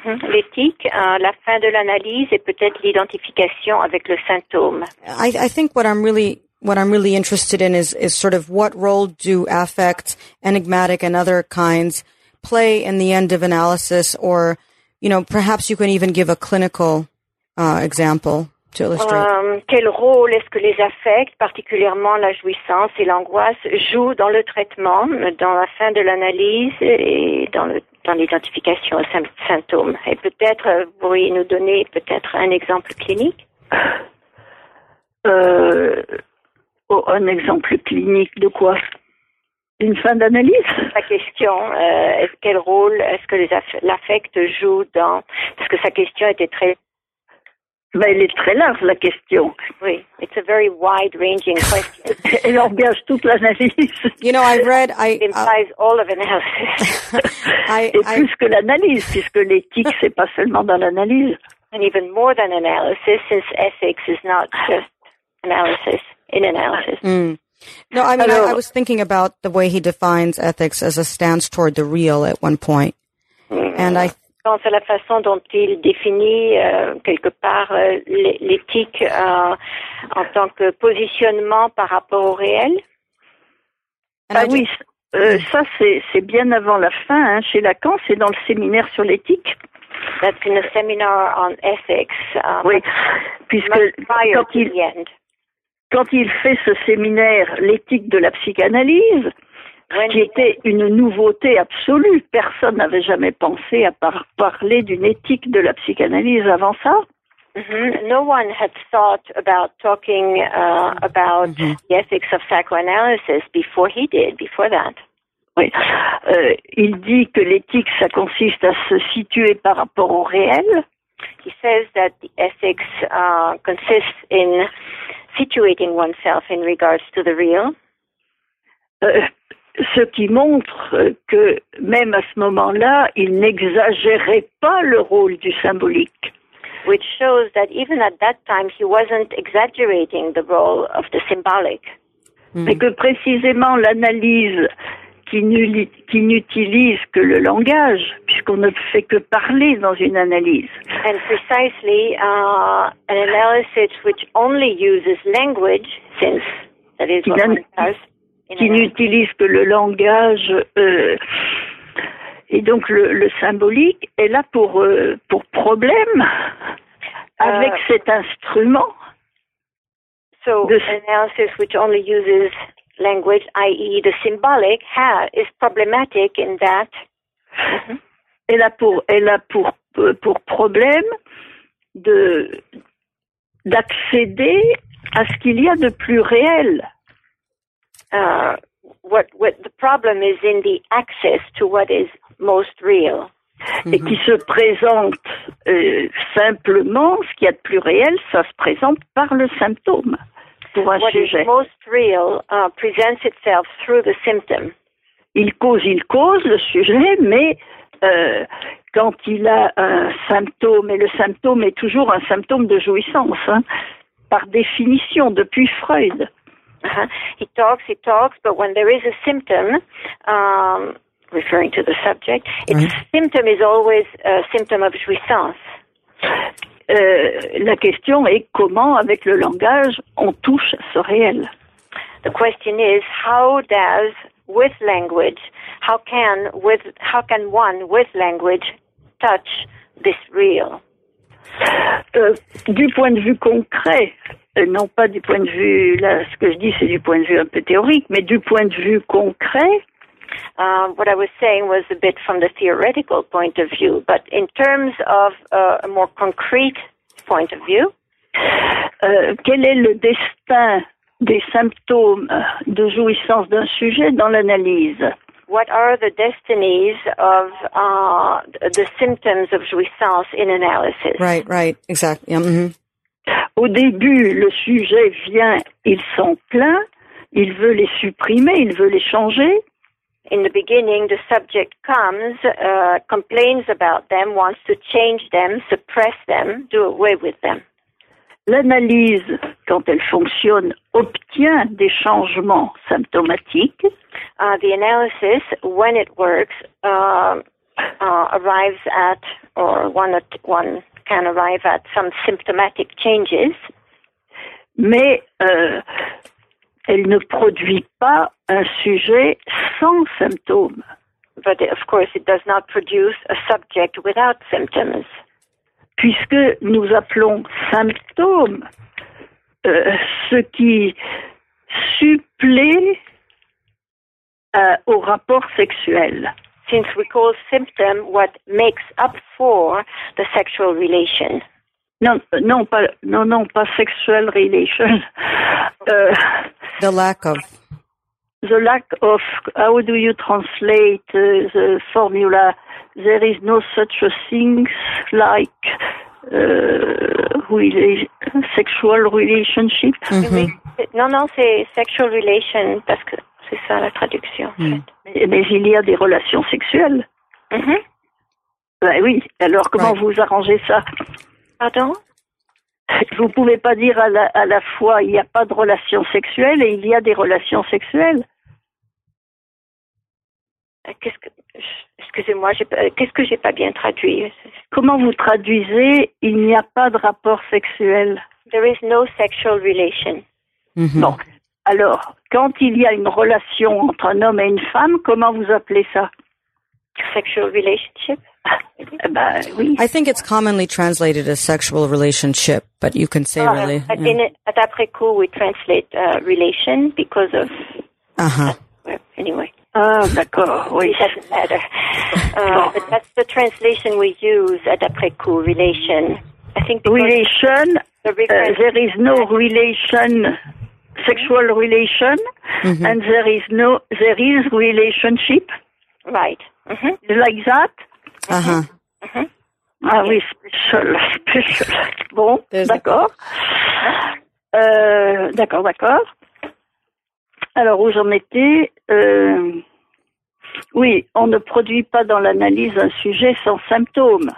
Mhm. L'éthique, euh, la fin de l'analyse et peut-être l'identification avec le symptôme. I, I think what I'm really what I'm really interested in is is sort of what role do affect, enigmatic, and other kinds play in the end of analysis, or you know, perhaps you can even give a clinical uh, example to illustrate. Euh, quel rôle est-ce que les affects, particulièrement la jouissance et l'angoisse, jouent dans le traitement, dans la fin de l'analyse et dans le dans l'identification aux sym- symptômes? Et peut-être euh, vous pourriez nous donner peut-être un exemple clinique? Euh, oh, un exemple clinique de quoi? Une fin d'analyse? Sa question, euh, est-ce quel rôle est-ce que l'affect joue dans Parce que sa question était très ben, Elle est très large, la question. oui, it's a very wide-ranging question. Elle engage toute l'analyse. You know, I read, I, It uh, implies all of analysis. I, Et I, plus que l'analyse, puisque l'éthique, c'est pas seulement dans l'analyse. and even more than analysis, since ethics is not just analysis in analysis. mm. no, I mean, I, I was thinking about the way he defines ethics as a stance toward the real at one point, and I, pense à la façon dont il définit euh, quelque part euh, l'é- l'éthique euh, en tant que positionnement par rapport au réel. Ah I oui, ça c'est bien avant la fin. hein. Chez Lacan, c'est dans le séminaire sur l'éthique. That's in a seminar on ethics. Uh, Oui, puisque quand il, the quand il fait ce séminaire, l'éthique de la psychanalyse, qui était une nouveauté absolue, personne n'avait jamais pensé à par- parler d'une éthique de la psychanalyse avant ça. Mhm. No one had thought about talking uh, about the ethics of psychoanalysis before he did, before that. Oui. Euh, il dit que l'éthique, ça consiste à se situer par rapport au réel, He says that the ethics uh, consists in situating oneself in regards to the real, euh, ce qui montre que même à ce moment-là, il n'exagérait pas le rôle du symbolique. which shows that even at that time he wasn't exaggerating the role of the symbolic. mais que précisément l'analyse qui n'utilise que le langage, puisqu'on ne fait que parler dans une analyse, And precisely, uh, an analysis which only uses language, since that is what one does qui analysis. n'utilise que le langage, euh, et donc le, le symbolique est là pour, euh, pour problème avec Euh, cet instrument. So an analysis which only uses language, i.e., the symbolic, ha, is problematic in that Elle a pour, elle a pour, euh, pour problème de d'accéder à ce qu'il y a de plus réel. Uh, what what the problem is in the access to what is most real. et qui se présente euh, simplement, ce qu'il y a de plus réel, ça se présente par le symptôme pour un What is sujet. most real uh, presents itself through the symptom. Il cause, il cause le sujet, mais euh, quand il a un symptôme, et le symptôme est toujours un symptôme de jouissance, hein, par définition, depuis Freud. Uh-huh. He talks, he talks, but when there is a symptom, um, referring to the subject, its Right. symptom is always a symptom of jouissance. Euh, la question est comment, avec le langage, on touche ce réel. the question is, how does with language, how can with how can one with language touch this real? Euh, du point de vue concret, non pas du point de vue, là, ce que je dis, c'est du point de vue un peu théorique, mais du point de vue concret, Um, what I was saying was a bit from the theoretical point of view, but in terms of uh, a more concrete point of view, euh, quel est le destin des symptômes de jouissance d'un sujet dans l'analyse? What are the destinies of uh, the symptoms of jouissance in analysis? Right, right, exactly. Yeah, mhm. Au début, le sujet vient, il s'en plaint, il veut les supprimer, il veut les changer. In the beginning, the subject comes, uh, complains about them, wants to change them, suppress them, do away with them. L'analyse, quand elle fonctionne, obtient des changements symptomatiques. Uh, the analysis, when it works, uh, uh, arrives at, or one, one can arrive at some symptomatic changes. Mais euh, elle ne produit pas un sujet sans symptômes. But of course, it does not produce a subject without symptoms. Puisque nous appelons symptômes euh, ce qui supplée euh, au rapport sexuel. Since we call symptom what makes up for the sexual relation. Non, non, pas, non, non, pas sexual relation. Uh, the lack of. The lack of. How do you translate uh, the formula? There is no such a thing like uh, rela sexual relationship. Mm -hmm. Non, non, c'est sexual relation parce que c'est ça la traduction. En Mm. fait. mais, mais il y a des relations sexuelles. Mhm. Ben oui. Alors comment vous arrangez ça? Pardon? Vous pouvez pas dire à la, à la fois il n'y a pas de relations sexuelles et il y a des relations sexuelles. Euh, Qu'est-ce que excusez-moi, euh, qu'est-ce que j'ai pas bien traduit? Comment vous traduisez il n'y a pas de rapport sexuel? There is no sexual relation. Bon. Alors, quand il y a une relation entre un homme et une femme, comment vous appelez ça? Sexual relationship. Eh Ben oui. I think it's commonly translated as sexual relationship, but you can say Uh, really. but in it, at après coup, we translate uh, relation because of Uh huh. well, anyway. Ah, d'accord, oui. It doesn't matter. Uh, but that's the translation we use at après coup, relation. I think Relation, the uh, there is no relation, sexual relation, Mhm. and there is no, there is relationship, right. hmm like that? Uh huh. Ah oui, special, special. Bon, There's- d'accord. Euh, d'accord, d'accord. Alors, où j'en étais euh, Oui, on ne produit pas dans l'analyse un sujet sans symptômes.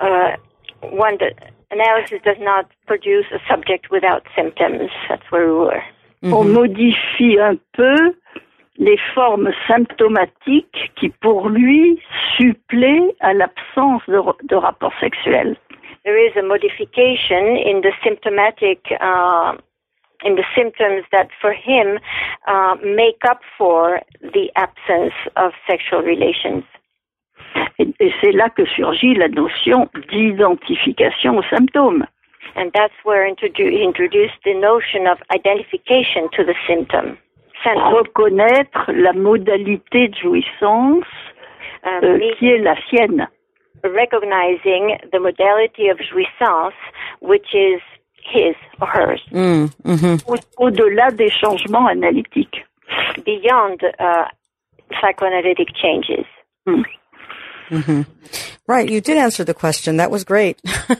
Uh, one that analysis does not produce a subject without symptoms. That's where we were. On modifie un peu les formes symptomatiques qui, pour lui, suppléent à l'absence de, de rapport sexuel. There is a modification in the symptomatic, uh, in the symptoms that for him uh, make up for the absence of sexual relations. Et, c'est là que surgit la notion d'identification aux symptômes. And that's where introdu- introduced the notion of identification to the symptom. Reconnaître la modalité de jouissance um, euh, meaning qui est la sienne. recognizing the modality of jouissance, which is his or hers, Mm, mhm. Au- Au-delà des changements analytiques. beyond uh, psychoanalytic changes. Hmm Right, you did answer the question. That was great. um,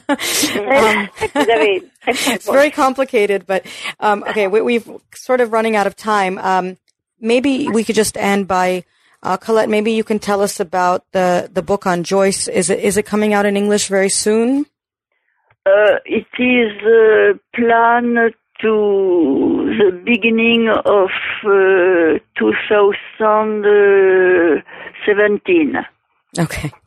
it's very complicated, but um, okay, we, we've sort of running out of time. Um, maybe we could just end by uh, Colette. Maybe you can tell us about the the book on Joyce. Is it is it coming out in English very soon? Uh, it is uh, planned to the beginning of uh, 2017. Okay.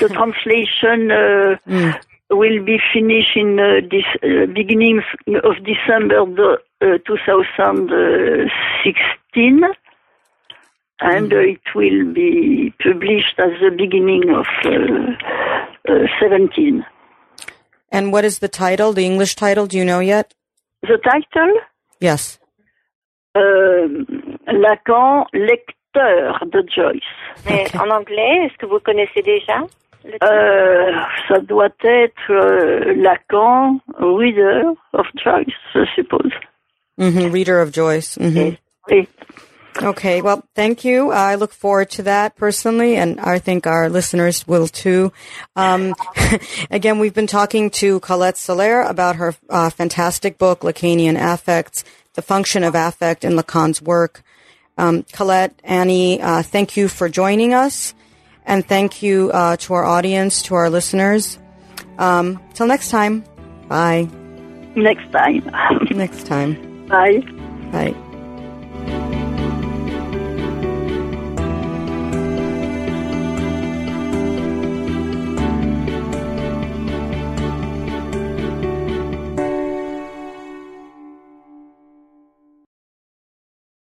The translation uh, Mm. will be finished in uh, this uh, beginning of December the, uh, 2016 and uh, it will be published at the beginning of uh, uh, 17. And what is the title, the English title? Do you know yet? The title? Yes. Euh, Lacan, lecteur de Joyce. Mais en anglais, est-ce que vous connaissez déjà le titre Euh, ça doit être euh, Lacan, reader of Joyce, je suppose. hmm Reader of Joyce. hmm Oui. Okay, well, thank you. I look forward to that personally, and I think our listeners will too. Um, again, we've been talking to Colette Soler about her uh, fantastic book, Lacanian Affects, the function of affect in Lacan's work. Um, Colette, Annie, uh, thank you for joining us, and thank you uh, to our audience, to our listeners. Um, till next time, bye. Next time. Next time, Bye. bye.